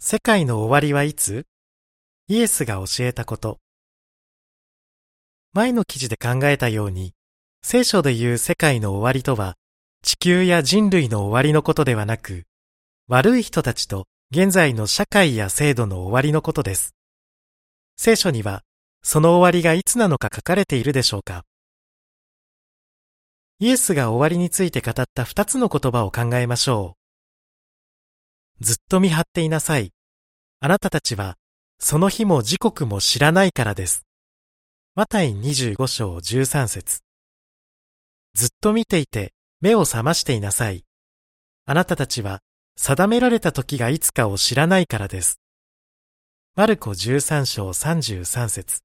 世界の終わりはいつ？イエスが教えたこと。前の記事で考えたように、聖書で言う世界の終わりとは、地球や人類の終わりのことではなく、悪い人たちと現在の社会や制度の終わりのことです。聖書には、その終わりがいつなのか書かれているでしょうか？イエスが終わりについて語った二つの言葉を考えましょう。ずっと見張っていなさい。あなたたちは、その日も時刻も知らないからです。マタイ25章13節ずっと見ていて目を覚ましていなさい。あなたたちは定められた時がいつかを知らないからです。マルコ13章33節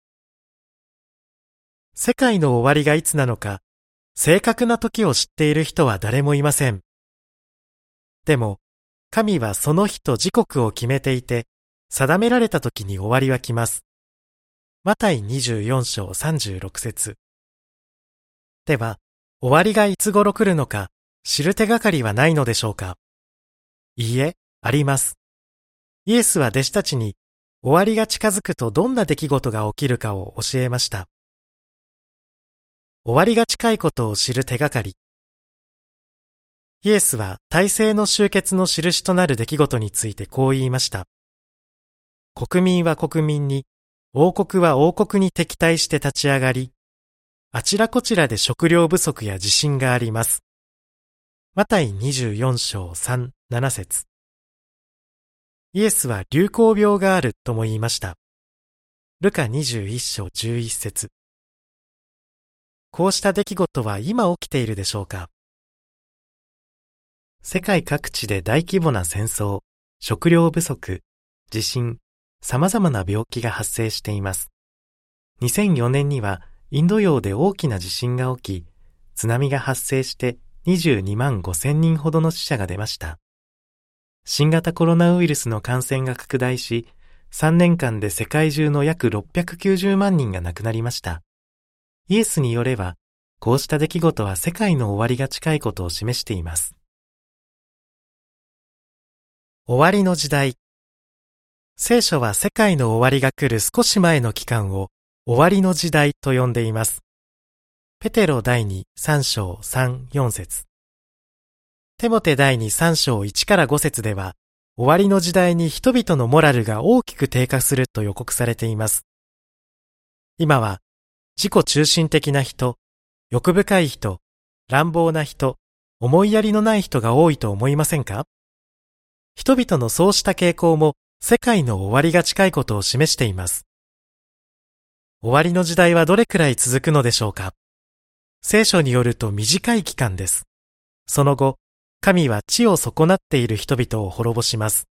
世界の終わりがいつなのか、正確な時を知っている人は誰もいません。でも、神はその日と時刻を決めていて、定められた時に終わりは来ます。マタイ24章36節では、終わりがいつ頃来るのか、知る手がかりはないのでしょうかいいえ、あります。イエスは弟子たちに、終わりが近づくとどんな出来事が起きるかを教えました。終わりが近いことを知る手がかり。イエスは体制の終結の印となる出来事についてこう言いました。国民は国民に、王国は王国に敵対して立ち上がり、あちらこちらで食料不足や地震があります。マタイ24章3、7節イエスは流行病があるとも言いました。ルカ21章11節こうした出来事は今起きているでしょうか？世界各地で大規模な戦争、食料不足、地震、様々な病気が発生しています。2004年にはインド洋で大きな地震が起き、津波が発生して22万5千人ほどの死者が出ました。新型コロナウイルスの感染が拡大し、3年間で世界中の約690万人が亡くなりました。イエスによれば、こうした出来事は世界の終わりが近いことを示しています。終わりの時代。聖書は世界の終わりが来る少し前の期間を終わりの時代と呼んでいます。ペテロ第2、3章3、4節テモテ第2、3章1から5節では、終わりの時代に人々のモラルが大きく低下すると予告されています。今は、自己中心的な人、欲深い人、乱暴な人、思いやりのない人が多いと思いませんか？人々のそうした傾向も世界の終わりが近いことを示しています。終わりの時代はどれくらい続くのでしょうか？聖書によると短い期間です。その後、神は地を損なっている人々を滅ぼします。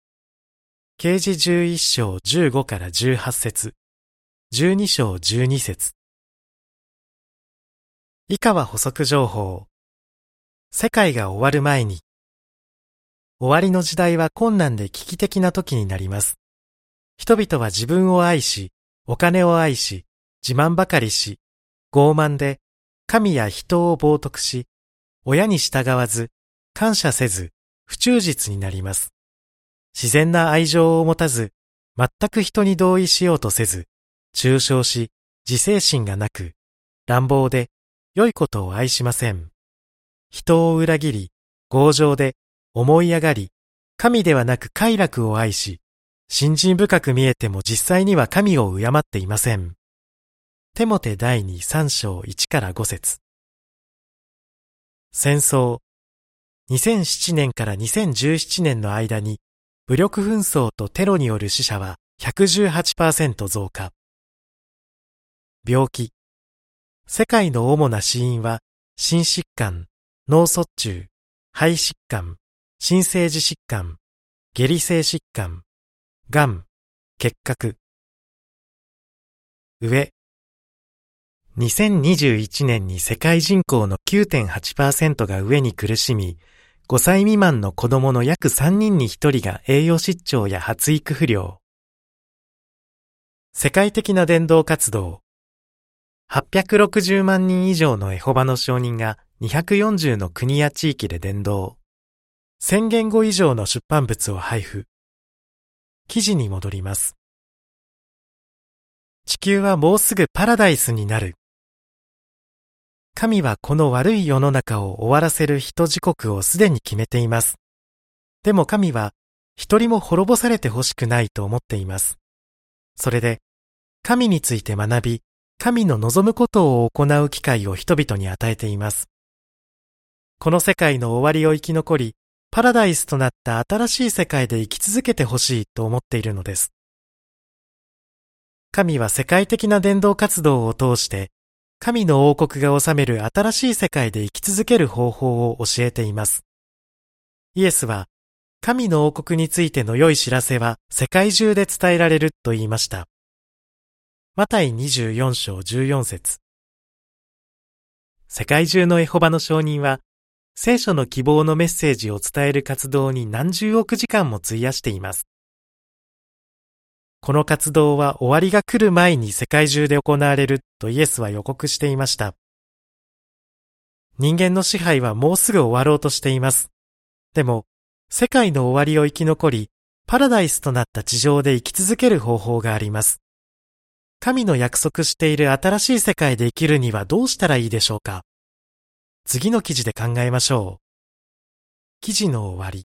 啓示11章15から18節12章12節以下は補足情報。世界が終わる前に。終わりの時代は困難で危機的な時になります。人々は自分を愛し、お金を愛し、自慢ばかりし、傲慢で、神や人を冒涜し、親に従わず、感謝せず、不忠実になります。自然な愛情を持たず、全く人に同意しようとせず、中傷し、自制心がなく、乱暴で、良いことを愛しません。人を裏切り、強情で、思い上がり、神ではなく快楽を愛し、信心深く見えても実際には神を敬っていません。テモテ第2、3章1から5節戦争。2007年から2017年の間に、武力紛争とテロによる死者は118%増加。病気。世界の主な死因は、心疾患、脳卒中、肺疾患、新生児疾患、下痢性疾患、癌、結核。上。2021年に世界人口の9.8%が飢えに苦しみ、5歳未満の子供の約3人に1人が栄養失調や発育不良。世界的な伝道活動。860万人以上のエホバの証人が240の国や地域で伝道。1000言語以上の出版物を配布。記事に戻ります。地球はもうすぐパラダイスになる。神はこの悪い世の中を終わらせる人時刻をすでに決めています。でも神は一人も滅ぼされてほしくないと思っています。それで、神について学び、神の望むことを行う機会を人々に与えています。この世界の終わりを生き残り、パラダイスとなった新しい世界で生き続けてほしいと思っているのです。神は世界的な伝道活動を通して、神の王国が治める新しい世界で生き続ける方法を教えています。イエスは、神の王国についての良い知らせは世界中で伝えられると言いました。マタイ24章14節世界中のエホバの証人は、聖書の希望のメッセージを伝える活動に何十億時間も費やしています。この活動は終わりが来る前に世界中で行われるとイエスは予告していました。人間の支配はもうすぐ終わろうとしています。でも、世界の終わりを生き残り、パラダイスとなった地上で生き続ける方法があります。神の約束している新しい世界で生きるにはどうしたらいいでしょうか？次の記事で考えましょう。記事の終わり。